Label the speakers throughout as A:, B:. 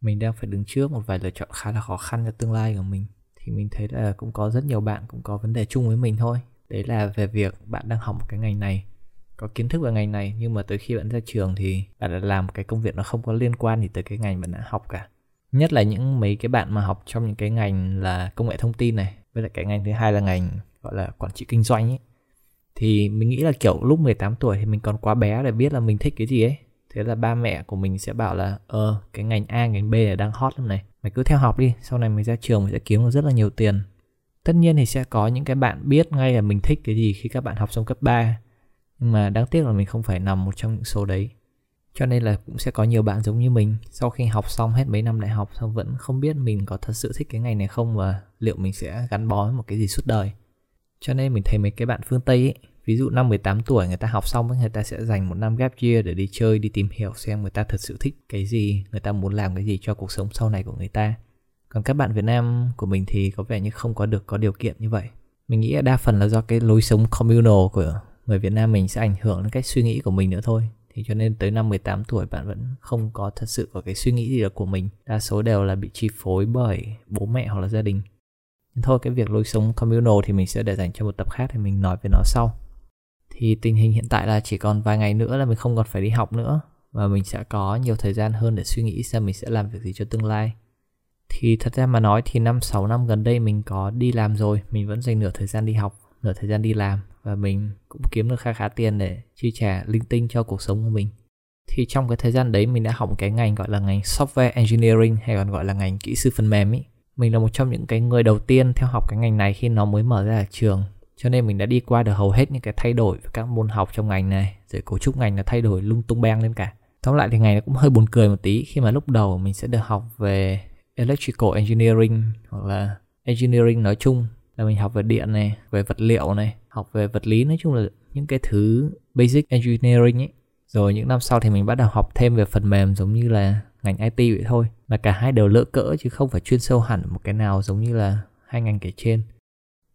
A: mình đang phải đứng trước một vài lựa chọn khá là khó khăn cho tương lai của mình. Thì mình thấy là cũng có rất nhiều bạn cũng có vấn đề chung với mình thôi. Đấy là về việc bạn đang học một cái ngành này, có kiến thức về ngành này, nhưng mà tới khi bạn ra trường thì bạn đã làm cái công việc nó không có liên quan gì tới cái ngành bạn đã học cả. Nhất là những mấy cái bạn mà học trong những cái ngành là công nghệ thông tin này, với lại cái ngành thứ hai là ngành, gọi là quản trị kinh doanh ấy. Thì mình nghĩ là, kiểu, lúc 18 tuổi thì mình còn quá bé để biết là mình thích cái gì ấy thế là ba mẹ của mình sẽ bảo là ờ cái ngành A ngành B là đang hot lắm này mày cứ theo học đi sau này mày ra trường mày sẽ kiếm được rất là nhiều tiền. Tất nhiên thì sẽ có những cái bạn biết ngay là mình thích cái gì khi các bạn học xong cấp 3 nhưng mà đáng tiếc là mình không phải nằm một trong những số đấy. Cho nên là cũng sẽ có nhiều bạn giống như mình sau khi học xong hết mấy năm đại học xong vẫn không biết mình có thật sự thích cái ngành này không và liệu mình sẽ gắn bó với một cái gì suốt đời. Cho nên mình thấy mấy cái bạn phương Tây ấy, ví dụ năm 18 tuổi người ta học xong người ta sẽ dành một năm gap year để đi chơi, đi tìm hiểu xem người ta thật sự thích cái gì, người ta muốn làm cái gì cho cuộc sống sau này của người ta. Còn các bạn Việt Nam của mình thì có vẻ như không có được, có điều kiện như vậy. Mình nghĩ là đa phần là do cái lối sống communal của người Việt Nam mình sẽ ảnh hưởng đến cách suy nghĩ của mình nữa thôi. Thì cho nên tới năm 18 tuổi bạn vẫn không có thật sự có cái suy nghĩ gì là của mình. Đa số đều là bị chi phối bởi bố mẹ hoặc là gia đình. Thôi, cái việc lối sống communal thì mình sẽ để dành cho một tập khác thì mình nói về nó sau thì tình hình hiện tại là chỉ còn vài ngày nữa là mình không còn phải đi học nữa. Và mình sẽ có nhiều thời gian hơn để suy nghĩ xem mình sẽ làm việc gì cho tương lai. Thì thật ra mà nói thì năm 6 năm gần đây mình có đi làm rồi. Mình vẫn dành nửa thời gian đi học, nửa thời gian đi làm. Và mình cũng kiếm được khá khá tiền để chi trả linh tinh cho cuộc sống của mình. Thì trong cái thời gian đấy mình đã học một cái ngành gọi là ngành software engineering hay còn gọi là ngành kỹ sư phần mềm ý. Mình là một trong những cái người đầu tiên theo học cái ngành này khi nó mới mở ra ở trường cho nên mình đã đi qua được hầu hết những cái thay đổi về các môn học trong ngành này, rồi cấu trúc ngành nó thay đổi lung tung beng lên cả. Tóm lại thì ngành nó cũng hơi buồn cười một tí khi mà lúc đầu mình sẽ được học về electrical engineering hoặc là engineering nói chung, là mình học về điện này, về vật liệu này, học về vật lý nói chung là những cái thứ basic engineering ấy. Rồi những năm sau thì mình bắt đầu học thêm về phần mềm giống như là ngành IT vậy thôi. Mà cả hai đều lỡ cỡ chứ không phải chuyên sâu hẳn một cái nào giống như là hai ngành kể trên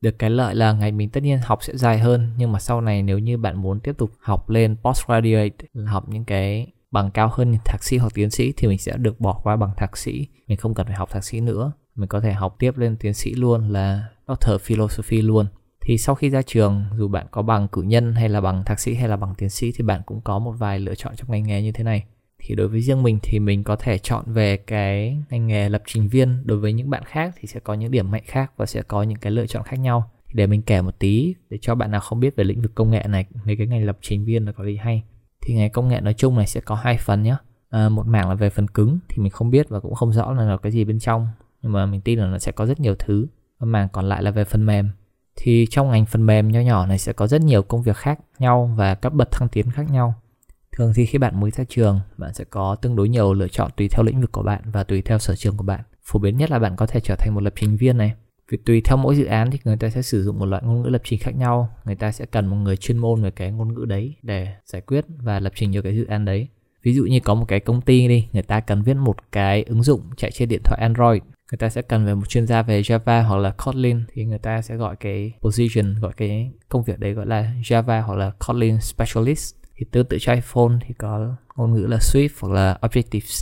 A: được cái lợi là ngành mình tất nhiên học sẽ dài hơn, nhưng mà sau này nếu như bạn muốn tiếp tục học lên postgraduate, học những cái bằng cao hơn như thạc sĩ hoặc tiến sĩ thì mình sẽ được bỏ qua bằng thạc sĩ. Mình không cần phải học thạc sĩ nữa. Mình có thể học tiếp lên tiến sĩ luôn là Doctor Philosophy luôn. Thì sau khi ra trường, dù bạn có bằng cử nhân hay là bằng thạc sĩ hay là bằng tiến sĩ thì bạn cũng có một vài lựa chọn trong ngành nghề như thế này thì đối với riêng mình thì mình có thể chọn về cái ngành nghề lập trình viên. Đối với những bạn khác thì sẽ có những điểm mạnh khác và sẽ có những cái lựa chọn khác nhau. Để mình kể một tí để cho bạn nào không biết về lĩnh vực công nghệ này mấy cái ngành lập trình viên là có gì hay. Thì ngành công nghệ nói chung này sẽ có hai phần nhé à, một mảng là về phần cứng thì mình không biết và cũng không rõ là nó cái gì bên trong nhưng mà mình tin là nó sẽ có rất nhiều thứ. Và mảng còn lại là về phần mềm. Thì trong ngành phần mềm nho nhỏ này sẽ có rất nhiều công việc khác nhau và các bậc thăng tiến khác nhau thường thì khi bạn mới ra trường, bạn sẽ có tương đối nhiều lựa chọn tùy theo lĩnh vực của bạn và tùy theo sở trường của bạn. Phổ biến nhất là bạn có thể trở thành một lập trình viên này. Vì tùy theo mỗi dự án thì người ta sẽ sử dụng một loại ngôn ngữ lập trình khác nhau. Người ta sẽ cần một người chuyên môn về cái ngôn ngữ đấy để giải quyết và lập trình cho cái dự án đấy. Ví dụ như có một cái công ty đi, người ta cần viết một cái ứng dụng chạy trên điện thoại android. Người ta sẽ cần về một chuyên gia về Java hoặc là Kotlin thì người ta sẽ gọi cái position, gọi cái công việc đấy gọi là Java hoặc là Kotlin specialist thì tương tự cho iPhone thì có ngôn ngữ là Swift hoặc là Objective C.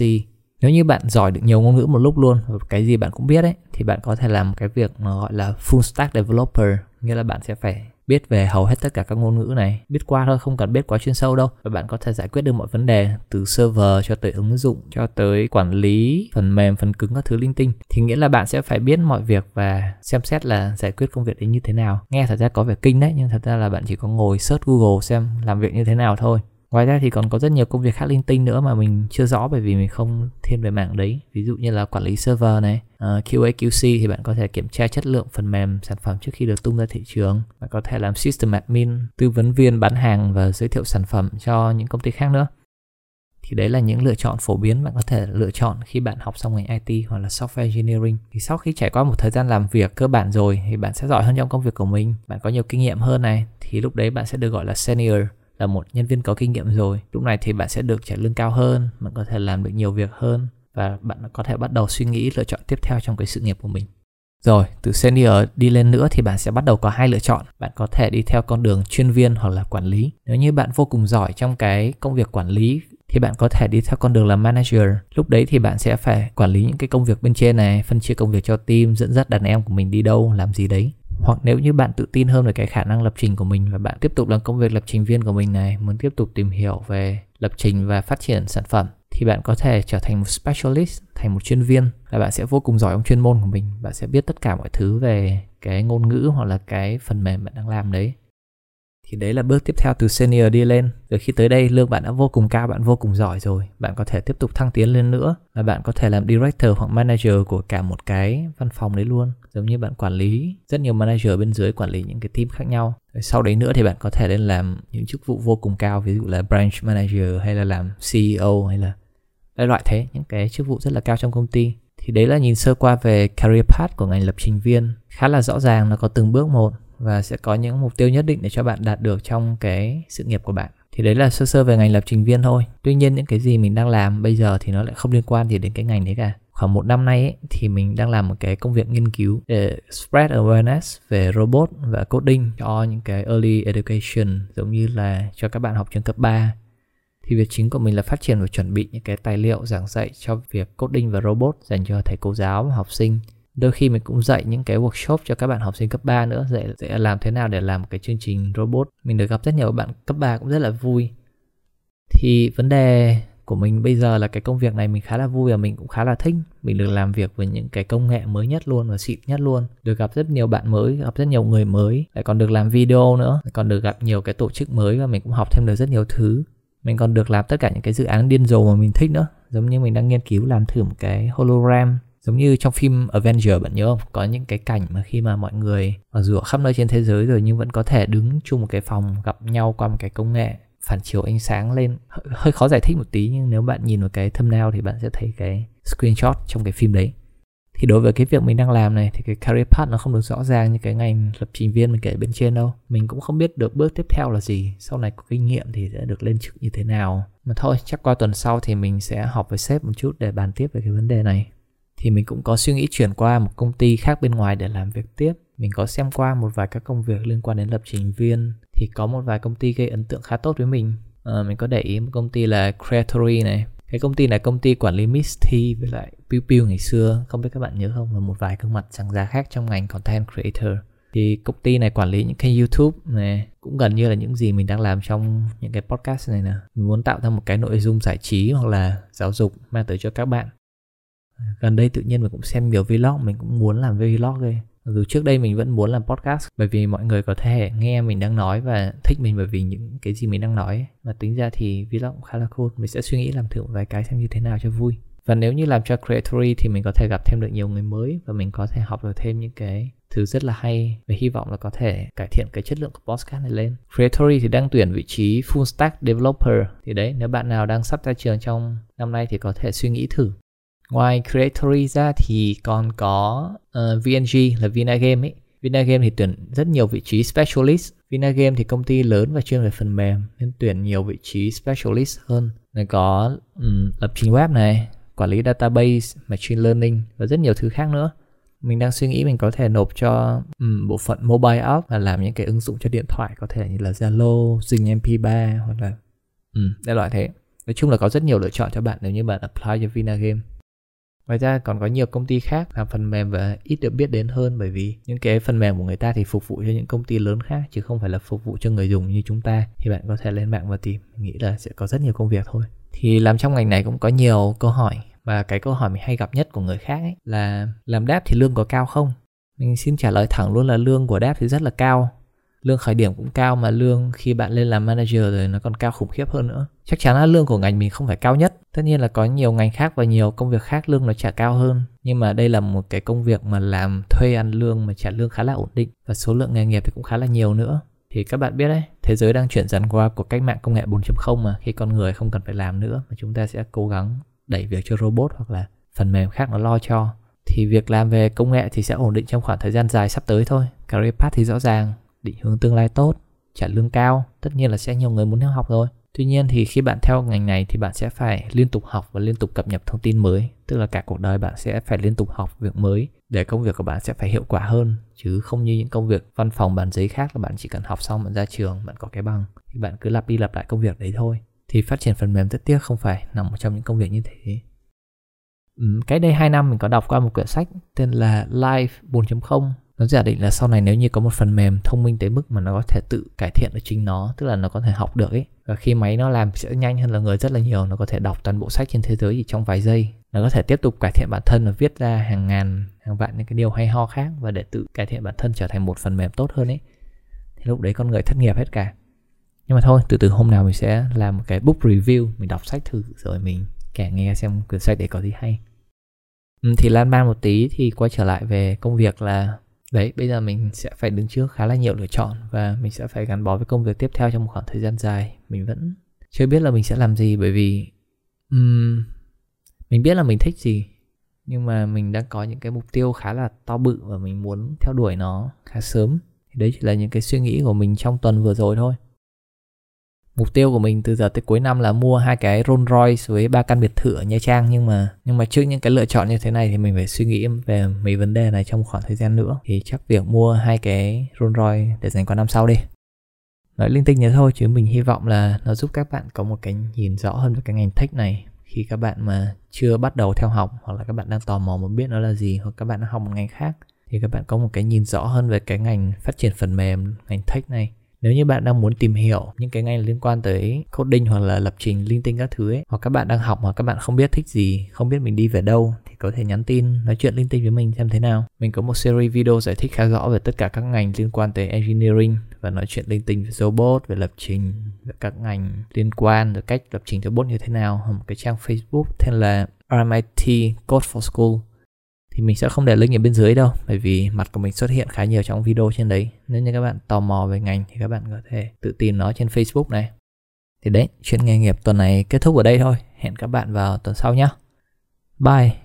A: Nếu như bạn giỏi được nhiều ngôn ngữ một lúc luôn cái gì bạn cũng biết ấy, thì bạn có thể làm cái việc nó gọi là full stack developer. Nghĩa là bạn sẽ phải biết về hầu hết tất cả các ngôn ngữ này. Biết qua thôi, không cần biết quá chuyên sâu đâu. Và bạn có thể giải quyết được mọi vấn đề, từ server cho tới ứng dụng, cho tới quản lý, phần mềm, phần cứng các thứ linh tinh. Thì nghĩa là bạn sẽ phải biết mọi việc và xem xét là giải quyết công việc đấy như thế nào. Nghe thật ra có vẻ kinh đấy, nhưng thật ra là bạn chỉ có ngồi search google xem làm việc như thế nào thôi. Ngoài ra thì còn có rất nhiều công việc khác linh tinh nữa mà mình chưa rõ bởi vì mình không thiên về mảng đấy. Ví dụ như là quản lý server này, ờ, uh, QA QC thì bạn có thể kiểm tra chất lượng phần mềm sản phẩm trước khi được tung ra thị trường. Bạn có thể làm system admin, tư vấn viên bán hàng và giới thiệu sản phẩm cho những công ty khác nữa. Thì đấy là những lựa chọn phổ biến bạn có thể lựa chọn khi bạn học xong ngành IT hoặc là software engineering. Thì sau khi trải qua một thời gian làm việc cơ bản rồi thì bạn sẽ giỏi hơn trong công việc của mình, bạn có nhiều kinh nghiệm hơn này thì lúc đấy bạn sẽ được gọi là senior là một nhân viên có kinh nghiệm rồi. Lúc này thì bạn sẽ được trả lương cao hơn, bạn có thể làm được nhiều việc hơn và bạn có thể bắt đầu suy nghĩ lựa chọn tiếp theo trong cái sự nghiệp của mình. Rồi, từ senior đi lên nữa thì bạn sẽ bắt đầu có hai lựa chọn. Bạn có thể đi theo con đường chuyên viên hoặc là quản lý. Nếu như bạn vô cùng giỏi trong cái công việc quản lý, thì bạn có thể đi theo con đường là manager. Lúc đấy thì bạn sẽ phải quản lý những cái công việc bên trên này, phân chia công việc cho team, dẫn dắt đàn em của mình đi đâu, làm gì đấy hoặc nếu như bạn tự tin hơn về cái khả năng lập trình của mình và bạn tiếp tục làm công việc lập trình viên của mình này, muốn tiếp tục tìm hiểu về lập trình và phát triển sản phẩm, thì bạn có thể trở thành một specialist, thành một chuyên viên là bạn sẽ vô cùng giỏi trong chuyên môn của mình. Bạn sẽ biết tất cả mọi thứ về cái ngôn ngữ hoặc là cái phần mềm bạn đang làm đấy thì đấy là bước tiếp theo từ senior đi lên. Rồi khi tới đây, lương bạn đã vô cùng cao, bạn vô cùng giỏi rồi. Bạn có thể tiếp tục thăng tiến lên nữa và bạn có thể làm director hoặc manager của cả một cái văn phòng đấy luôn. Giống như bạn quản lý, rất nhiều manager bên dưới quản lý những cái team khác nhau. Rồi sau đấy nữa thì bạn có thể lên làm những chức vụ vô cùng cao, ví dụ là branch manager hay là làm CEO hay là đại loại thế, những cái chức vụ rất là cao trong công ty. Thì đấy là nhìn sơ qua về career path của ngành lập trình viên. Khá là rõ ràng, nó có từng bước một và sẽ có những mục tiêu nhất định để cho bạn đạt được trong cái sự nghiệp của bạn. Thì đấy là sơ sơ về ngành lập trình viên thôi. Tuy nhiên những cái gì mình đang làm bây giờ thì nó lại không liên quan gì đến cái ngành đấy cả. Khoảng một năm nay ấy, thì mình đang làm một cái công việc nghiên cứu để spread awareness về robot và coding cho những cái early education giống như là cho các bạn học trường cấp 3 thì việc chính của mình là phát triển và chuẩn bị những cái tài liệu giảng dạy cho việc coding và robot dành cho thầy cô giáo và học sinh đôi khi mình cũng dạy những cái workshop cho các bạn học sinh cấp 3 nữa dạy, dạy làm thế nào để làm một cái chương trình robot. Mình được gặp rất nhiều bạn cấp 3 cũng rất là vui. Thì vấn đề của mình bây giờ là cái công việc này mình khá là vui và mình cũng khá là thích. Mình được làm việc với những cái công nghệ mới nhất luôn và xịn nhất luôn. Được gặp rất nhiều bạn mới gặp rất nhiều người mới. Lại còn được làm video nữa. Lại còn được gặp nhiều cái tổ chức mới và mình cũng học thêm được rất nhiều thứ. Mình còn được làm tất cả những cái dự án điên rồ mà mình thích nữa. Giống như mình đang nghiên cứu làm thử một cái hologram giống như trong phim Avenger, bạn nhớ không? Có những cái cảnh mà khi mà mọi người ở dù khắp nơi trên thế giới rồi nhưng vẫn có thể đứng chung một cái phòng gặp nhau qua một cái công nghệ, phản chiếu ánh sáng lên. Hơi khó giải thích một tí nhưng nếu bạn nhìn vào cái thumbnail thì bạn sẽ thấy cái screenshot trong cái phim đấy. Thì đối với cái việc mình đang làm này thì cái career path nó không được rõ ràng như cái ngành lập trình viên mình kể bên trên đâu. Mình cũng không biết được bước tiếp theo là gì, sau này có kinh nghiệm thì sẽ được lên chức như thế nào. Mà thôi, chắc qua tuần sau thì mình sẽ họp với sếp một chút để bàn tiếp về cái vấn đề này thì mình cũng có suy nghĩ chuyển qua một công ty khác bên ngoài để làm việc tiếp. Mình có xem qua một vài các công việc liên quan đến lập trình viên thì có một vài công ty gây ấn tượng khá tốt với mình. À, mình có để ý một công ty là Creatory này. Cái công ty này công ty quản lý Misty với lại Pew Pew ngày xưa. Không biết các bạn nhớ không? Và một vài gương mặt sáng giá khác trong ngành content creator. Thì công ty này quản lý những kênh YouTube này cũng gần như là những gì mình đang làm trong những cái podcast này nè. Mình muốn tạo ra một cái nội dung giải trí hoặc là giáo dục mang tới cho các bạn gần đây tự nhiên mình cũng xem nhiều vlog, mình cũng muốn làm vlog ghê. Dù trước đây mình vẫn muốn làm podcast, bởi vì mọi người có thể nghe mình đang nói và thích mình bởi vì những cái gì mình đang nói mà tính ra thì vlog cũng khá là cool, mình sẽ suy nghĩ làm thử một vài cái xem như thế nào cho vui. Và nếu như làm cho creatory thì mình có thể gặp thêm được nhiều người mới và mình có thể học được thêm những cái thứ rất là hay. Và hy vọng là có thể cải thiện cái chất lượng của podcast này lên. Creatory thì đang tuyển vị trí full stack developer. Thì đấy, nếu bạn nào đang sắp ra trường trong năm nay thì có thể suy nghĩ thử. Ngoài Creatory ra thì còn có ờ, uh, VNG là Vinagame ấy. Vinagame thì tuyển rất nhiều vị trí specialist. Vinagame thì công ty lớn và chuyên về phần mềm nên tuyển nhiều vị trí specialist hơn. Này có um, lập trình web này, quản lý database, machine learning và rất nhiều thứ khác nữa. Mình đang suy nghĩ mình có thể nộp cho um, bộ phận mobile app và làm những cái ứng dụng cho điện thoại có thể như là Zalo, Zing MP3 hoặc là um, đại loại thế. Nói chung là có rất nhiều lựa chọn cho bạn nếu như bạn apply cho Vinagame. Ngoài ra còn có nhiều công ty khác làm phần mềm và ít được biết đến hơn bởi vì những cái phần mềm của người ta thì phục vụ cho những công ty lớn khác chứ không phải là phục vụ cho người dùng như chúng ta. Thì bạn có thể lên mạng và tìm. Mình nghĩ là sẽ có rất nhiều công việc thôi. Thì làm trong ngành này cũng có nhiều câu hỏi và cái câu hỏi mình hay gặp nhất của người khác ấy là làm đáp thì lương có cao không? Mình xin trả lời thẳng luôn là lương của đáp thì rất là cao lương khởi điểm cũng cao mà lương khi bạn lên làm manager rồi nó còn cao khủng khiếp hơn nữa. Chắc chắn là lương của ngành mình không phải cao nhất. Tất nhiên là có nhiều ngành khác và nhiều công việc khác lương nó trả cao hơn. Nhưng mà đây là một cái công việc mà làm thuê ăn lương mà trả lương khá là ổn định và số lượng nghề nghiệp thì cũng khá là nhiều nữa. Thì các bạn biết đấy, thế giới đang chuyển dần qua của cách mạng công nghệ 4.0 mà khi con người không cần phải làm nữa mà chúng ta sẽ cố gắng đẩy việc cho robot hoặc là phần mềm khác nó lo cho. Thì việc làm về công nghệ thì sẽ ổn định trong khoảng thời gian dài sắp tới thôi. Career path thì rõ ràng định hướng tương lai tốt, trả lương cao, tất nhiên là sẽ nhiều người muốn theo học rồi. Tuy nhiên thì khi bạn theo ngành này thì bạn sẽ phải liên tục học và liên tục cập nhật thông tin mới, tức là cả cuộc đời bạn sẽ phải liên tục học việc mới để công việc của bạn sẽ phải hiệu quả hơn, chứ không như những công việc văn phòng bàn giấy khác là bạn chỉ cần học xong bạn ra trường, bạn có cái bằng, thì bạn cứ lặp đi lặp lại công việc đấy thôi. Thì phát triển phần mềm rất tiếc không phải nằm trong những công việc như thế. Cái đây 2 năm mình có đọc qua một quyển sách tên là Life 4.0 nó giả định là sau này nếu như có một phần mềm thông minh tới mức mà nó có thể tự cải thiện được chính nó, tức là nó có thể học được ấy. Và khi máy nó làm sẽ nhanh hơn là người rất là nhiều, nó có thể đọc toàn bộ sách trên thế giới chỉ trong vài giây. Nó có thể tiếp tục cải thiện bản thân và viết ra hàng ngàn, hàng vạn những cái điều hay ho khác và để tự cải thiện bản thân trở thành một phần mềm tốt hơn ấy. Thì lúc đấy con người thất nghiệp hết cả. Nhưng mà thôi, từ từ hôm nào mình sẽ làm một cái book review, mình đọc sách thử rồi mình kể nghe xem quyển sách để có gì hay. Thì lan man một tí thì quay trở lại về công việc là đấy bây giờ mình sẽ phải đứng trước khá là nhiều lựa chọn và mình sẽ phải gắn bó với công việc tiếp theo trong một khoảng thời gian dài. Mình vẫn chưa biết là mình sẽ làm gì bởi vì um, mình biết là mình thích gì nhưng mà mình đang có những cái mục tiêu khá là to bự và mình muốn theo đuổi nó khá sớm. Thì đấy chỉ là những cái suy nghĩ của mình trong tuần vừa rồi thôi mục tiêu của mình từ giờ tới cuối năm là mua hai cái Rolls Royce với ba căn biệt thự ở Nha Trang, nhưng mà nhưng mà trước những cái lựa chọn như thế này thì mình phải suy nghĩ về mấy vấn đề này trong khoảng thời gian nữa. Thì chắc việc mua hai cái Rolls Royce để dành qua năm sau đi. Nói linh tinh nhé thôi, chứ mình hy vọng là nó giúp các bạn có một cái nhìn rõ hơn về cái ngành tech này. Khi các bạn mà chưa bắt đầu theo học, hoặc là các bạn đang tò mò muốn biết nó là gì, hoặc các bạn đang học một ngành khác, thì các bạn có một cái nhìn rõ hơn về cái ngành phát triển phần mềm, ngành tech này nếu như bạn đang muốn tìm hiểu những cái ngành liên quan tới coding hoặc là lập trình linh tinh các thứ ấy, hoặc các bạn đang học hoặc các bạn không biết thích gì, không biết mình đi về đâu, thì có thể nhắn tin, nói chuyện linh tinh với mình xem thế nào. Mình có một series video giải thích khá rõ về tất cả các ngành liên quan tới engineering và nói chuyện linh tinh về robot, về lập trình, về các ngành liên quan về cách lập trình robot như thế nào một cái trang facebook tên là RMIT Code for School thì mình sẽ không để link ở bên dưới đâu, bởi vì mặt của mình xuất hiện khá nhiều trong video trên đấy. Nếu như các bạn tò mò về ngành thì các bạn có thể tự tìm nó trên Facebook này. Thì đấy, chuyện nghề nghiệp tuần này kết thúc ở đây thôi. Hẹn các bạn vào tuần sau nhé bye.